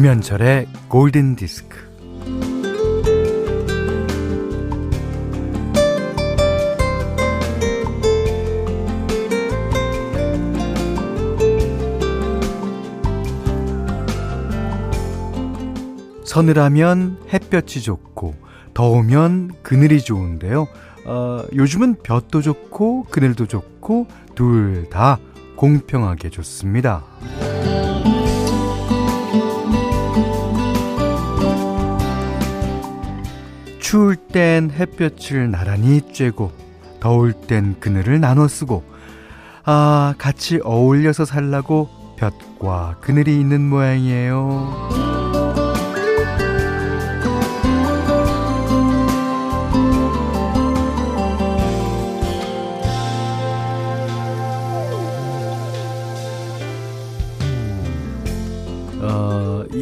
김현철의 골든 디스크. 서늘하면 햇볕이 좋고 더우면 그늘이 좋은데요. 어, 요즘은 볕도 좋고 그늘도 좋고 둘 다 공평하게 좋습니다. 추울 땐 햇볕을 나란히 쬐고 더울 땐 그늘을 나눠 쓰고 아 같이 어울려서 살라고 볕과 그늘이 있는 모양이에요.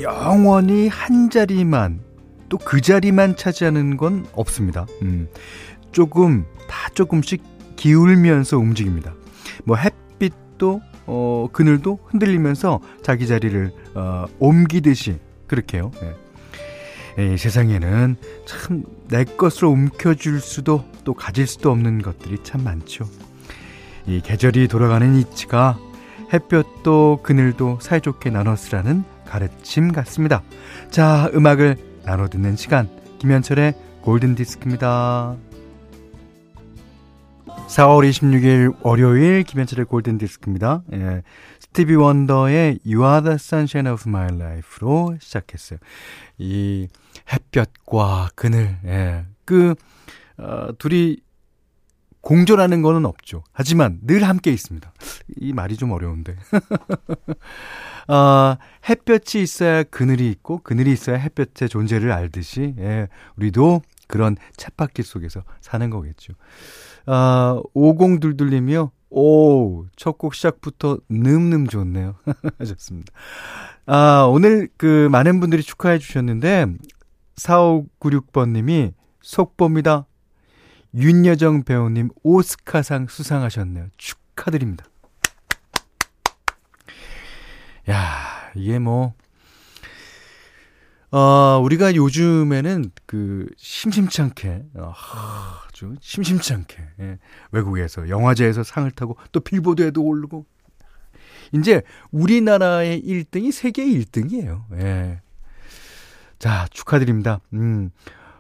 영원히 한 자리만 또 그 자리만 차지하는 건 없습니다. 음, 조금 다 조금씩 기울면서 움직입니다. 뭐 햇빛도 어, 그늘도 흔들리면서 자기 자리를 어, 옮기듯이 그렇게요. 예. 이 세상에는 참 내 것으로 움켜줄 수도 또 가질 수도 없는 것들이 참 많죠. 이 계절이 돌아가는 이치가 햇볕도 그늘도 사이좋게 나눠 쓰라는 가르침 같습니다. 자, 음악을 나눠 듣는 시간. 김현철의 골든 디스크입니다. 4월 26일 월요일 김현철의 골든 디스크입니다. 예. 스티비 원더의 You Are the Sunshine of My Life로 시작했어요. 이 햇볕과 그늘, 예. 그, 어, 둘이 공존하는 거는 없죠. 하지만 늘 함께 있습니다. 이 말이 좀 어려운데. 어, 햇볕이 있어야 그늘이 있고 그늘이 있어야 햇볕의 존재를 알듯이 예, 우리도 그런 쳇바퀴 속에서 사는 거겠죠. 아, 5022님이요. 오, 첫 곡 시작부터 늠름 좋네요. 하셨습니다. 아, 오늘 그 많은 분들이 축하해 주셨는데 4596번님이 속보입니다. 윤여정 배우님 오스카상 수상하셨네요. 축하드립니다. 야, 이게 뭐, 어, 우리가 요즘에는 그, 심심치 않게, 어, 아주 심심치 않게, 예, 외국에서, 영화제에서 상을 타고, 또 빌보드에도 오르고, 이제 우리나라의 1등이 세계 1등이에요. 예. 자, 축하드립니다. 음.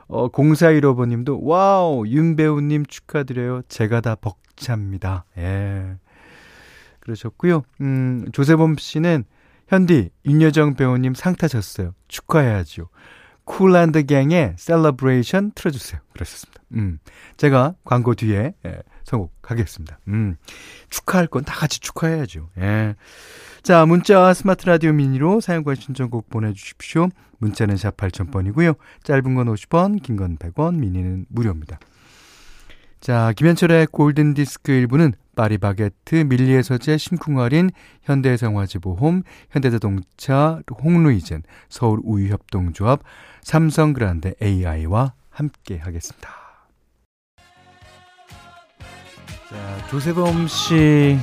어, 0415번님도, 와우, 윤 배우님 축하드려요. 제가 다 벅찹니다. 예. 그러셨고요. 음, 조세범 씨는, 현디, 윤여정 배우님 상 타셨어요. 축하해야죠. Kool & The Gang의 Celebration 틀어주세요. 그러셨습니다. 음, 제가 광고 뒤에 예, 선곡하겠습니다. 음, 축하할 건 다 같이 축하해야죠. 예. 자, 문자와 스마트 라디오 미니로 사용과 신청곡 보내주십시오. 문자는 샵 8000번이고요. 짧은 건 50원, 긴 건 100원, 미니는 무료입니다. 자, 김현철의 골든디스크 1부는 파리바게트, 밀리의 서재, 심쿵어린, 현대생활지보홈, 현대자동차, 홍루이젠, 서울우유협동조합, 삼성그란데 AI와 함께 하겠습니다. 자, 조세범 씨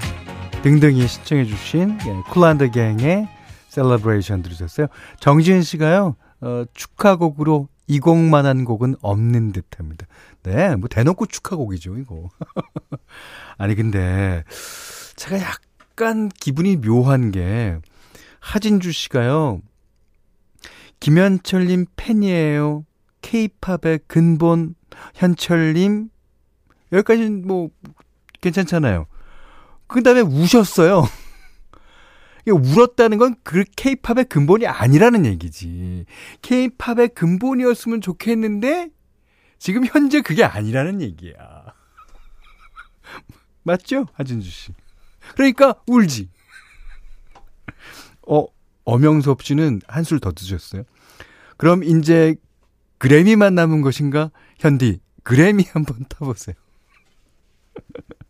등등이 신청해주신 예, Kool & The Gang의 Celebration 들으셨어요. 정지은 씨가요, 어, 축하곡으로 이 곡만한 곡은 없는 듯 합니다. 네, 뭐 대놓고 축하곡이죠, 이거. 아니, 근데 제가 약간 기분이 묘한 게 하진주 씨가요, 김현철님 팬이에요. 케이팝의 근본 현철님 여기까지는 뭐 괜찮잖아요. 그 다음에 우셨어요. 울었다는 건 그 케이팝의 근본이 아니라는 얘기지. 케이팝의 근본이었으면 좋겠는데 지금 현재 그게 아니라는 얘기야. 맞죠? 하진주 씨. 그러니까 울지. 어, 엄영섭 씨는 한술 더 드셨어요. 그럼 이제 그래미만 남은 것인가? 현디, 그래미 한번 타보세요.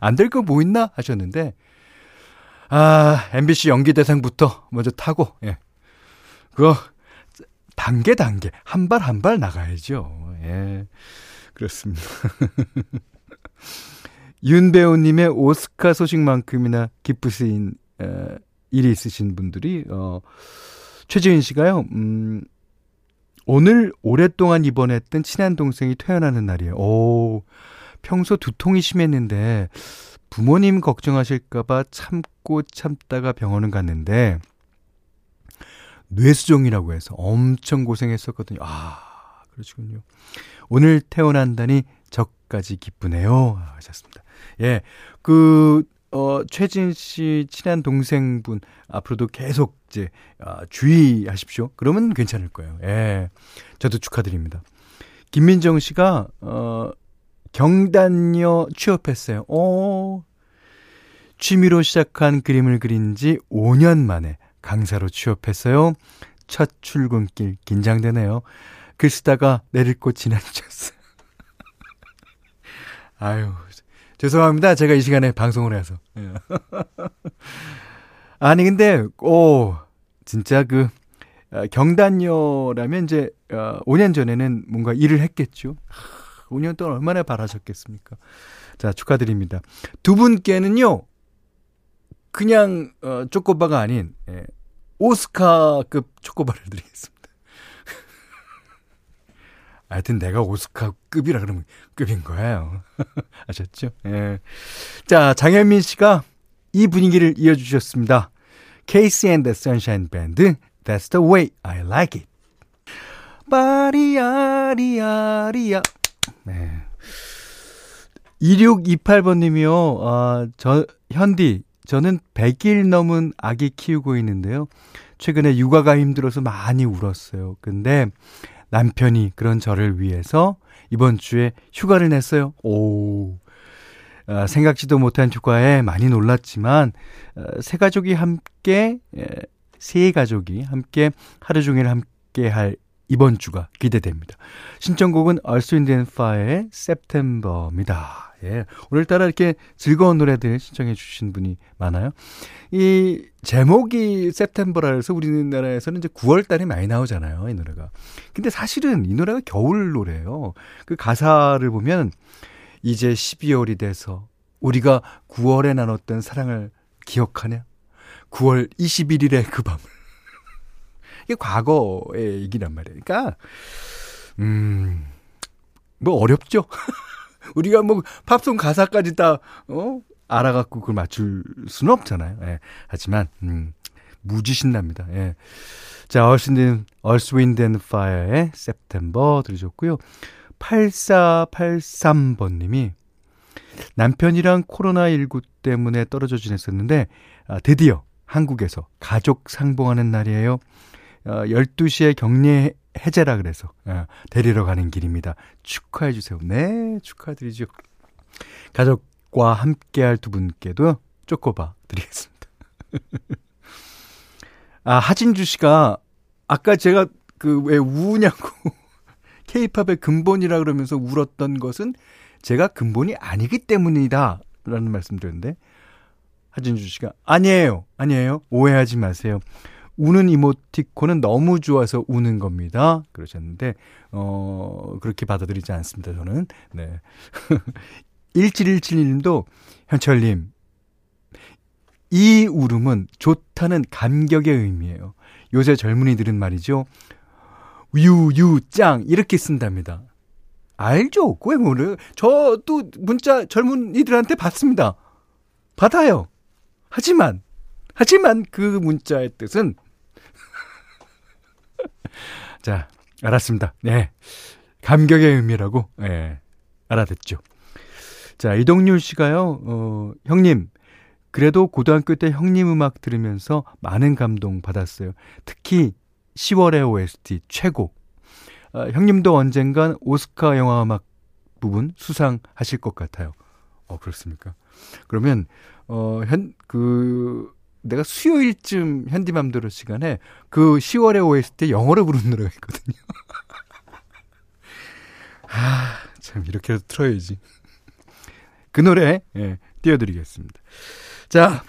안 될 거 뭐 있나? 하셨는데, 아, MBC 연기 대상부터 먼저 타고, 예. 그거, 단계, 단계, 한 발 한 발 나가야죠. 예. 그렇습니다. 윤 배우님의 오스카 소식만큼이나 기쁘신, 에, 일이 있으신 분들이, 어, 최지은 씨가요, 음, 오늘 오랫동안 입원했던 친한 동생이 퇴원하는 날이에요. 오, 평소 두통이 심했는데 부모님 걱정하실까봐 참고 참다가 병원을 갔는데 뇌수종이라고 해서 엄청 고생했었거든요. 아, 그러시군요. 오늘 퇴원한다니 저까지 기쁘네요. 하셨습니다. 예, 그, 어, 최진 씨 친한 동생분 앞으로도 계속 이제 아, 주의하십시오. 그러면 괜찮을 거예요. 예. 저도 축하드립니다. 김민정 씨가 어 경단녀 취업했어요. 어. 취미로 시작한 그림을 그린 지 5년 만에 강사로 취업했어요. 첫 출근길 긴장되네요. 글 쓰다가 내릴 곳 지나쳤어요. 아유, 죄송합니다. 제가 이 시간에 방송을 해서. 예. 아니, 근데, 오, 진짜 그, 아, 경단녀라면 이제, 5년 어, 전에는 뭔가 일을 했겠죠. 5년 동안 얼마나 바라셨겠습니까? 자, 축하드립니다. 두 분께는요, 그냥, 어, 초코바가 아닌, 예, 오스카급 초코바를 드리겠습니다. 하여튼 내가 오스카급이라 그러면 급인 거예요. 아셨죠? 예. 자, 장현민 씨가 이 분위기를 이어주셨습니다. Casey and the Sunshine Band, That's the way I like it. 바리아리아리아. 네. 2628번님이요. 아, 저, 현디, 저는 100일 넘은 아기 키우고 있는데요. 최근에 육아가 힘들어서 많이 울었어요. 근데 남편이 그런 저를 위해서 이번 주에 휴가를 냈어요. 오. 어, 생각지도 못한 휴가에 많이 놀랐지만 어, 새 가족이 함께 에, 세 가족이 함께 하루 종일 함께 할 이번 주가 기대됩니다. 신청곡은 and Fire의 September입니다. 예. 오늘따라 이렇게 즐거운 노래들 신청해 주신 분이 많아요. 이 제목이 September라 해서 우리나라에서는 이제 9월 달에 많이 나오잖아요, 이 노래가. 근데 사실은 이 노래가 겨울 노래예요. 그 가사를 보면 이제 12월이 돼서 우리가 9월에 나눴던 사랑을 기억하냐? 9월 21일의 그 밤을. 이게 과거의 얘기란 말이에요. 그러니까, 음, 뭐 어렵죠? 우리가 뭐 팝송 가사까지 다, 어? 알아갖고 그걸 맞출 수는 없잖아요. 예. 하지만, 음, 무지 신납니다. 예. 자, Earth, Wind and Fire의 September 들으셨고요. 8483번 님이 남편이랑 코로나19 때문에 떨어져 지냈었는데, 아, 드디어 한국에서 가족 상봉하는 날이에요. 어, 12시에 격리 해제라 그래서 어, 데리러 가는 길입니다. 축하해 주세요. 네, 축하드리죠. 가족과 함께할 두 분께도 쪼꼬바 드리겠습니다. 아, 하진주 씨가 아까 제가 그 왜 우냐고 케이팝의 근본이라 그러면서 울었던 것은 제가 근본이 아니기 때문이다. 라는 말씀 드렸는데, 하진주 씨가, 아니에요. 아니에요. 오해하지 마세요. 우는 이모티콘은 너무 좋아서 우는 겁니다. 그러셨는데, 어, 그렇게 받아들이지 않습니다. 저는. 네. 1717님도, 현철님, 이 울음은 좋다는 감격의 의미예요. 요새 젊은이들은 말이죠. 유, 유, 짱, 이렇게 쓴답니다. 알죠? 왜 모르? 저도 문자 젊은이들한테 받습니다. 받아요. 하지만, 하지만 그 문자의 뜻은 자, 알았습니다. 네. 감격의 의미라고, 예, 네, 알아듣죠. 자, 이동률 씨가요, 어, 형님, 그래도 고등학교 때 형님 음악 들으면서 많은 감동 받았어요. 특히 10월의 OST 최고. 어, 형님도 언젠간 오스카 영화 음악 부분 수상하실 것 같아요. 어, 그렇습니까? 그러면, 어, 현, 그, 내가 수요일쯤 현디맘대로 시간에 그 10월의 OST 영어로 부르는 노래가 있거든요. 아, 참, 이렇게라도 틀어야지. 그 노래, 예, 띄워드리겠습니다. 자,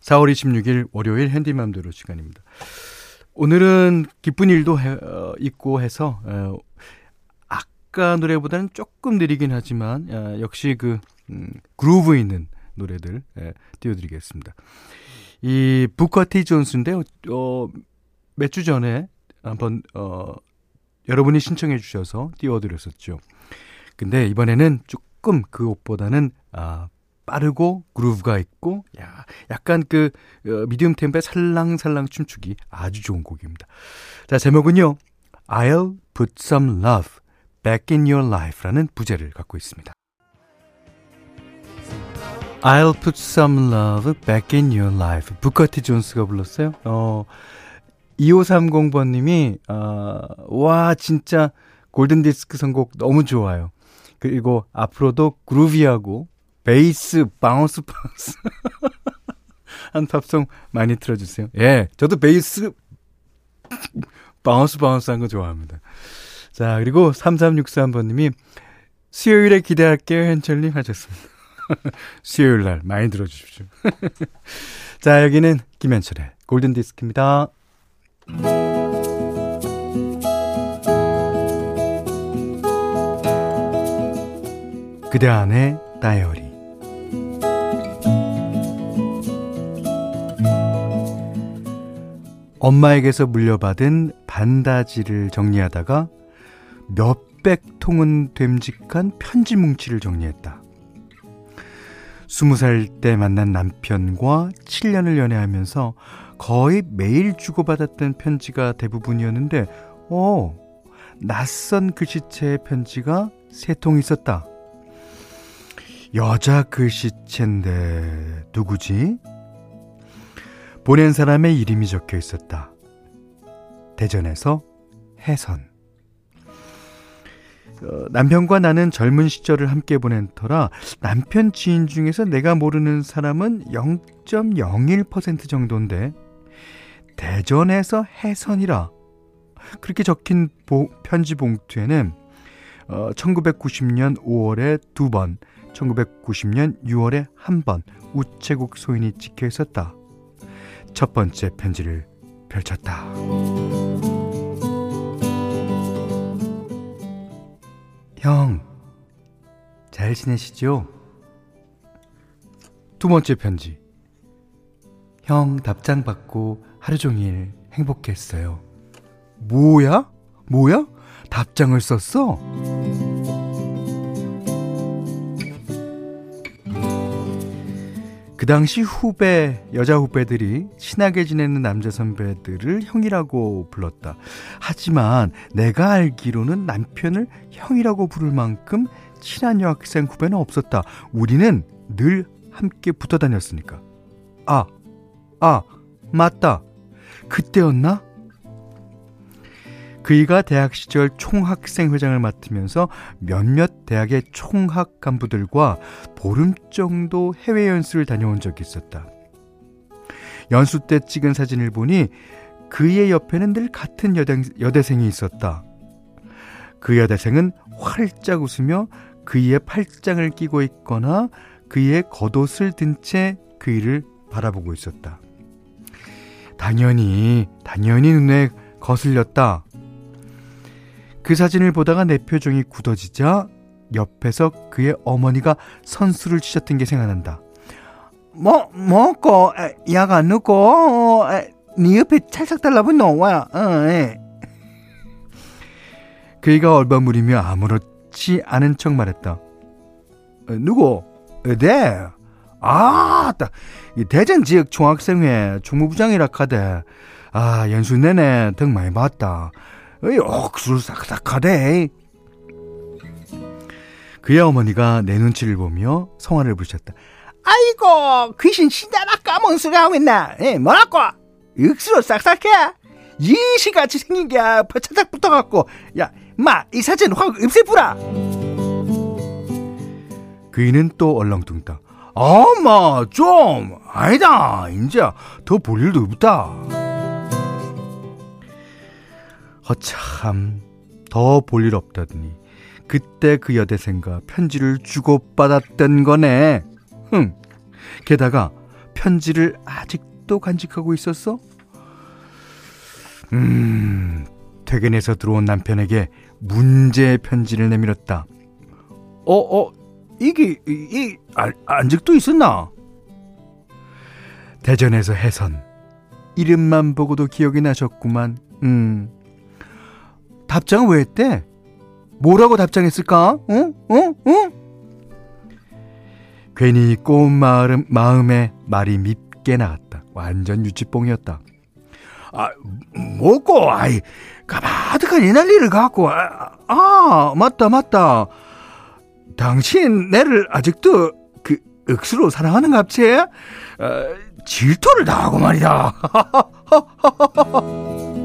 4월 26일 월요일 현디맘대로 시간입니다. 오늘은 기쁜 일도 해, 어, 있고 해서, 어, 아까 노래보다는 조금 느리긴 하지만, 어, 역시 그, 음, 그루브 있는 노래들 예, 띄워드리겠습니다. 이 부커티 존스인데요. 어, 몇 주 전에 한번 어 여러분이 신청해 주셔서 띄워드렸었죠. 근데 이번에는 조금 그 옷보다는 아 빠르고 그루브가 있고 야 약간 그 어, 미디움 템포의 살랑살랑 춤추기 아주 좋은 곡입니다. 자 제목은요. I'll put some love back in your life라는 부제를 갖고 있습니다. I'll put some love back in your life. 부커티 존스가 불렀어요. 어, 2530번님이, 어, 와, 진짜 골든디스크 선곡 너무 좋아요. 그리고 앞으로도 groovy하고 베이스, bounce, bounce. 한 팝송 많이 틀어주세요. 예, 저도 베이스, bounce, bounce 한 거 좋아합니다. 자, 그리고 3363번님이 수요일에 기대할게요, 현철님 하셨습니다. 수요일 날 많이 들어주십시오. 자, 여기는 김현철의 골든 디스크입니다. 그대 안의 다이어리 엄마에게서 물려받은 반다지를 정리하다가 몇백 통은 됨직한 편지 뭉치를 정리했다. 스무 살때 만난 남편과 7년을 연애하면서 거의 매일 주고받았던 편지가 대부분이었는데, 어, 낯선 글씨체의 편지가 세 통 있었다. 여자 글씨체인데, 누구지? 보낸 사람의 이름이 적혀 있었다. 대전에서 해선. 어, 남편과 나는 젊은 시절을 함께 보낸 터라 남편 지인 중에서 내가 모르는 사람은 0.01% 정도인데 대전에서 해선이라 그렇게 적힌 보, 편지 봉투에는 어, 1990년 5월에 두 번, 1990년 6월에 한 번 우체국 소인이 찍혀 있었다. 첫 번째 편지를 펼쳤다. 형, 잘 지내시죠? 두 번째 편지. 형 답장 받고 하루 종일 행복했어요. 뭐야? 뭐야? 답장을 썼어? 그 당시 후배, 여자 후배들이 친하게 지내는 남자 선배들을 형이라고 불렀다. 하지만 내가 알기로는 남편을 형이라고 부를 만큼 친한 여학생 후배는 없었다. 우리는 늘 함께 붙어 다녔으니까. 아, 아, 맞다. 그때였나? 그이가 대학 시절 총학생회장을 맡으면서 몇몇 대학의 총학 간부들과 보름 정도 해외 연수를 다녀온 적이 있었다. 연수 때 찍은 사진을 보니 그의 옆에는 늘 같은 여대, 여대생이 있었다. 그 여대생은 활짝 웃으며 그의 팔짱을 끼고 있거나 그의 겉옷을 든 채 그이를 바라보고 있었다. 당연히, 당연히 눈에 거슬렸다. 그 사진을 보다가 내 표정이 굳어지자 옆에서 그의 어머니가 선수를 치셨던 게 생각난다. 뭐, 뭐고, 약안 넣고, 네 옆에 찰싹 달라붙노, 와, 어, 에. 그이가 얼버무리며 아무렇지 않은 척 말했다. 어, 누구? 네. 아, 딱, 대전 지역 총학생회 총무부장이라 카대. 아, 연수 내내 덕 많이 봤다. 억수로 싹싹하대. 그의 어머니가 내 눈치를 보며 성화를 부르셨다. 아이고, 귀신 신자라 까먹은 소리 하고 있나? 에, 뭐라고? 억수로 싹싹해? 이시같이 생긴 게 퍼차닥 붙어갖고, 야, 마, 이 사진 확 없애부라! 그이는 또 얼렁뚱땅. 어마, 좀, 아니다, 이제 더 볼 일도 없다. 허참 더 볼 일 없다더니 그때 그 여대생과 편지를 주고받았던 거네. 흥. 게다가 편지를 아직도 간직하고 있었어? 음, 퇴근해서 들어온 남편에게 문제 편지를 내밀었다. 어, 어, 이게, 이, 이 아, 안직도 있었나? 대전에서 해선. 이름만 보고도 기억이 나셨구만. 음. 답장은 왜 했대? 뭐라고 답장했을까? 응? 응? 응? 괜히 꼬운 마음, 마음에 말이 밉게 나왔다. 완전 유치뽕이었다. 아, 뭐고, 아이, 가마득한 이 난리를 갖고, 아, 아, 맞다, 맞다. 당신 내를 아직도 그 억수로 사랑하는 갑체? 어, 질투를 당하고 말이다.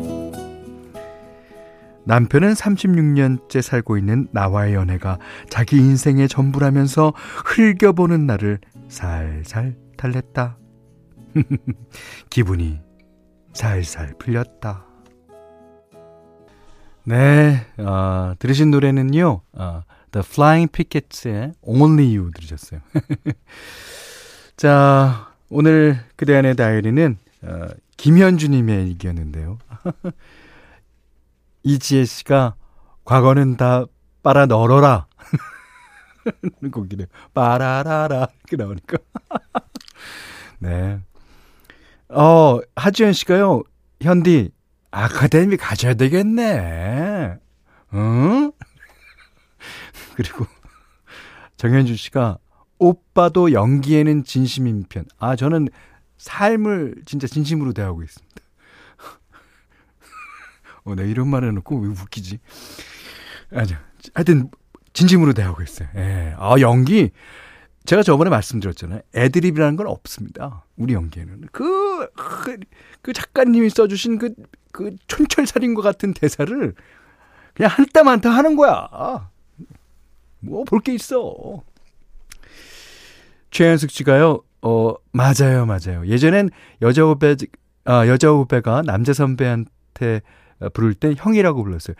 남편은 36년째 살고 있는 나와의 연애가 자기 인생의 전부라면서 흘겨보는 나를 살살 달랬다. 기분이 살살 풀렸다. 네, 어, 들으신 노래는요, 어, The Flying Pickets의 Only You 들으셨어요. 자, 오늘 그대 안의 다이어리는 어, 김현주님의 얘기였는데요. 이지혜 씨가 과거는 다 빨아 널어라. 곡이래요. 빠라라라. 이렇게 나오니까. 네. 어, 하지연 씨가요, 현디, 아카데미 가져야 되겠네. 응? 그리고 정현주 씨가 오빠도 연기에는 진심인 편. 아, 저는 삶을 진짜 진심으로 대하고 있습니다. 어, 내 이런 말 해놓고 왜 웃기지? 아니요. 하여튼, 진심으로 대하고 있어요. 예. 아, 연기. 제가 저번에 말씀드렸잖아요. 애드립이라는 건 없습니다. 우리 연기에는. 그, 그, 그 작가님이 써주신 그, 그 촌철살인과 같은 대사를 그냥 한땀 한땀 하는 거야. 뭐 볼 게 있어. 최현숙 씨가요, 어, 맞아요, 맞아요. 예전엔 여자 후배, 아, 여자 후배가 남자 선배한테 부를 때 형이라고 불렀어요.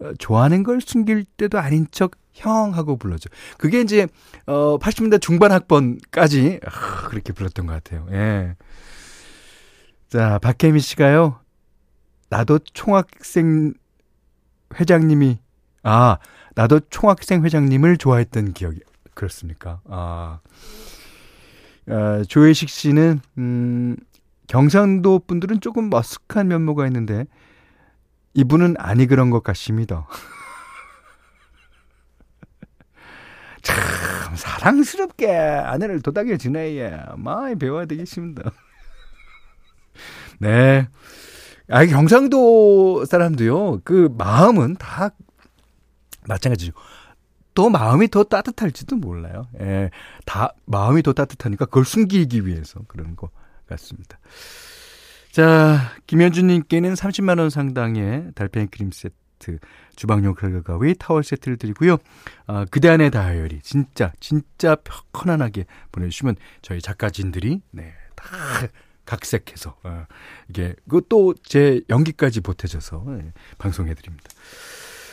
어, 좋아하는 걸 숨길 때도 아닌 척 형 하고 불렀죠. 그게 이제 어 80년대 중반 학번까지 아, 그렇게 불렀던 것 같아요. 예. 자, 박혜미 씨가요. 나도 총학생 회장님이 아, 나도 총학생 회장님을 좋아했던 기억이 그렇습니까? 아. 아 조혜식 씨는 음 경상도 분들은 조금 머쓱한 면모가 있는데 이분은 아니 그런 것 같습니다. 참 사랑스럽게 아내를 도닥여 지내야 많이 배워야 되겠습니다. 네. 아, 경상도 사람도요, 그 마음은 다 마찬가지죠. 또 마음이 더 따뜻할지도 몰라요. 예. 다 마음이 더 따뜻하니까 그걸 숨기기 위해서 그런 것 같습니다. 자, 김현주님께는 30만원 상당의 달팽이 크림 세트, 주방용 칼과 가위, 타월 세트를 드리고요. 아, 그대 안의 다이어리, 진짜, 진짜 편안하게 보내주시면 저희 작가진들이, 네, 다 각색해서, 어, 이게, 그것도 제 연기까지 보태줘서, 네, 방송해드립니다.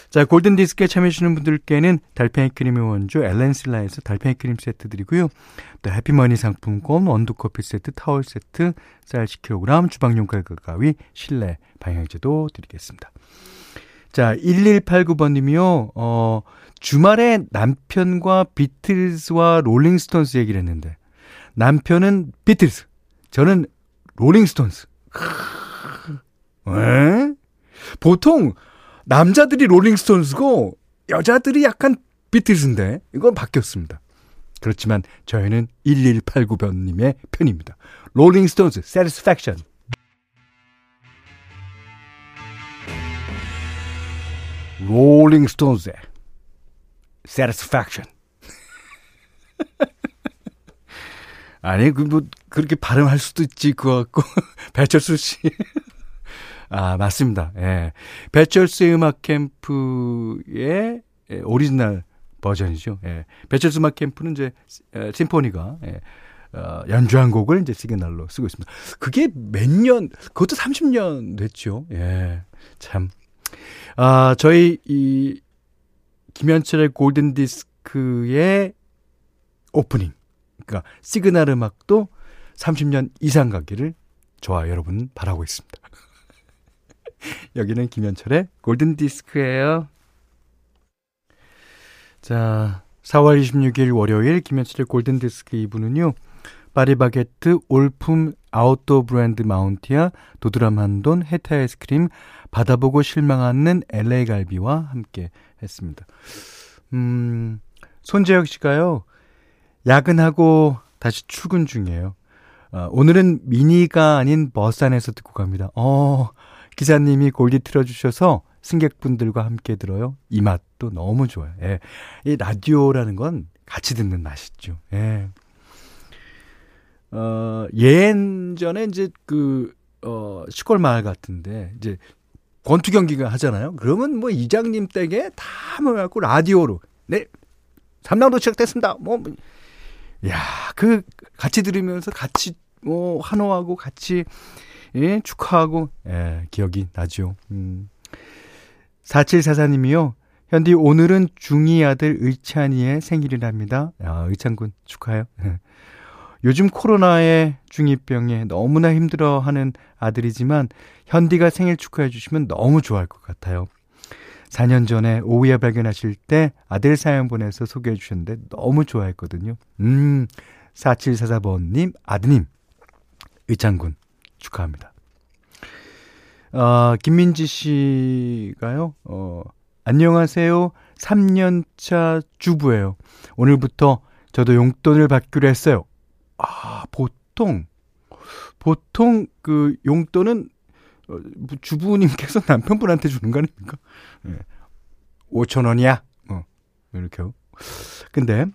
자, 골든 디스크에 참여해주시는 분들께는 달팽이 크림의 원조 엘렌실라에서 달팽이 크림 세트 드리고요. 또 해피머니 상품권, 원두커피 세트, 타월 세트, 쌀 10kg, 주방용 칼과 가위, 실내 방향제도 드리겠습니다. 자, 1189번님이요, 어, 주말에 남편과 비틀즈와 롤링스톤스 얘기를 했는데, 남편은 비틀즈, 저는 롤링스톤스. 에? 보통 남자들이 롤링스톤스고 여자들이 약간 비틀즈인데 이건 바뀌었습니다. 그렇지만 저희는 1189번님의 편입니다. 롤링스톤스 Satisfaction 롤링스톤스의 Satisfaction 아니 그 뭐 그렇게 발음할 수도 있지 그거 갖고 배철수 씨 아, 맞습니다. 예. 배철수의 음악 캠프의 예, 오리지널 버전이죠. 예. 배철수 음악 캠프는 이제 에, 심포니가 예. 어, 연주한 곡을 이제 시그널로 쓰고 있습니다. 그게 몇 년, 그것도 30년 됐죠. 예. 참. 아, 저희 이 김현철의 골든 디스크의 오프닝. 그러니까 시그널 음악도 30년 이상 가기를 저와 여러분 바라고 있습니다. 여기는 김현철의 골든 디스크예요. 자, 4월 26일 월요일 김현철의 골든 디스크 2부는요. 파리바게트, 올품, 아웃도어 브랜드 마운티아, 도드람 한돈, 해타 아이스크림, 받아보고 실망하는 LA 갈비와 함께 했습니다. 음, 손재혁 씨가요, 야근하고 다시 출근 중이에요. 어, 오늘은 미니가 아닌 버스 안에서 듣고 갑니다. 어, 기사님이 골디 틀어주셔서 승객분들과 함께 들어요. 이 맛도 너무 좋아요. 예. 이 라디오라는 건 같이 듣는 맛이죠. 예. 어, 예전에 이제 그, 어, 시골 마을 같은데, 이제 권투 경기가 하잖아요. 그러면 뭐 이장님 댁에 다 모여갖고 라디오로, 네, 3라운드 시작됐습니다. 뭐, 뭐, 야, 그, 같이 들으면서 같이, 뭐, 환호하고 같이, 예, 축하하고, 예, 기억이 나죠. 음. 4744님이요. 현디, 오늘은 중2 아들 의찬이의 생일이랍니다. 야, 의찬군 축하해요. 요즘 코로나에 중2병에 너무나 힘들어하는 아들이지만 현디가 생일 축하해 주시면 너무 좋아할 것 같아요. 4년 전에 오후에 발견하실 때 아들 사연 보내서 소개해 주셨는데 너무 좋아했거든요. 음, 4744번님, 아드님, 의창군 축하합니다. 어, 김민지 씨가요, 어, 안녕하세요. 3년차 주부예요. 오늘부터 저도 용돈을 받기로 했어요. 아, 보통, 보통 그 용돈은 어, 뭐 주부님께서 남편분한테 주는 거 아닙니까? 예. 5천 원이야. 어, 이렇게요. 근데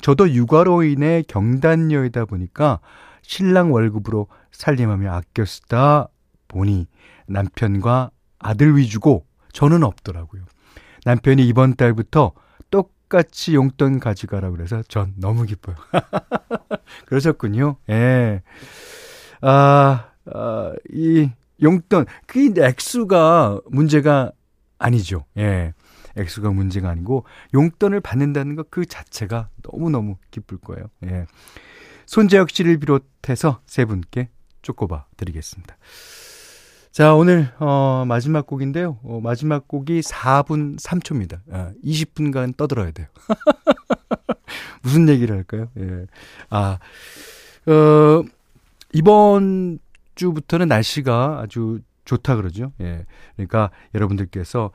저도 육아로 인해 경단녀이다 보니까 신랑 월급으로 살림하며 아껴 쓰다 보니 남편과 아들 위주고 저는 없더라고요. 남편이 이번 달부터 똑같이 용돈 가져가라 그래서 전 너무 기뻐요. 그러셨군요. 예. 아, 아, 이 용돈, 그 액수가 문제가 아니죠. 예. 액수가 문제가 아니고 용돈을 받는다는 것 그 자체가 너무너무 기쁠 거예요. 예. 손재혁 씨를 비롯해서 세 분께 쪼꼬바 드리겠습니다. 자, 오늘, 어, 마지막 곡인데요. 어, 마지막 곡이 4분 3초입니다. 아, 20분간 떠들어야 돼요. 무슨 얘기를 할까요? 예. 아, 어, 이번 주부터는 날씨가 아주 좋다 그러죠. 예. 그러니까 여러분들께서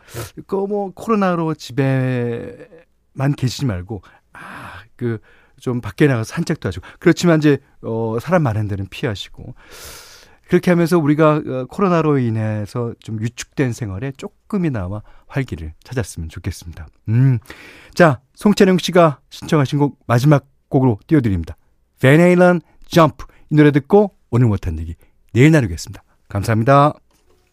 그 뭐 코로나로 집에만 계시지 말고 아, 그 좀 밖에 나가서 산책도 하시고 그렇지만 이제 어 사람 많은 데는 피하시고 그렇게 하면서 우리가 어, 코로나로 인해서 좀 위축된 생활에 조금이나마 활기를 찾았으면 좋겠습니다. 음. 자, 송채령 씨가 신청하신 곡 마지막 곡으로 띄워드립니다. Halen Jump. 이 노래 듣고 오늘 못한 얘기 내일 나누겠습니다. 감사합니다.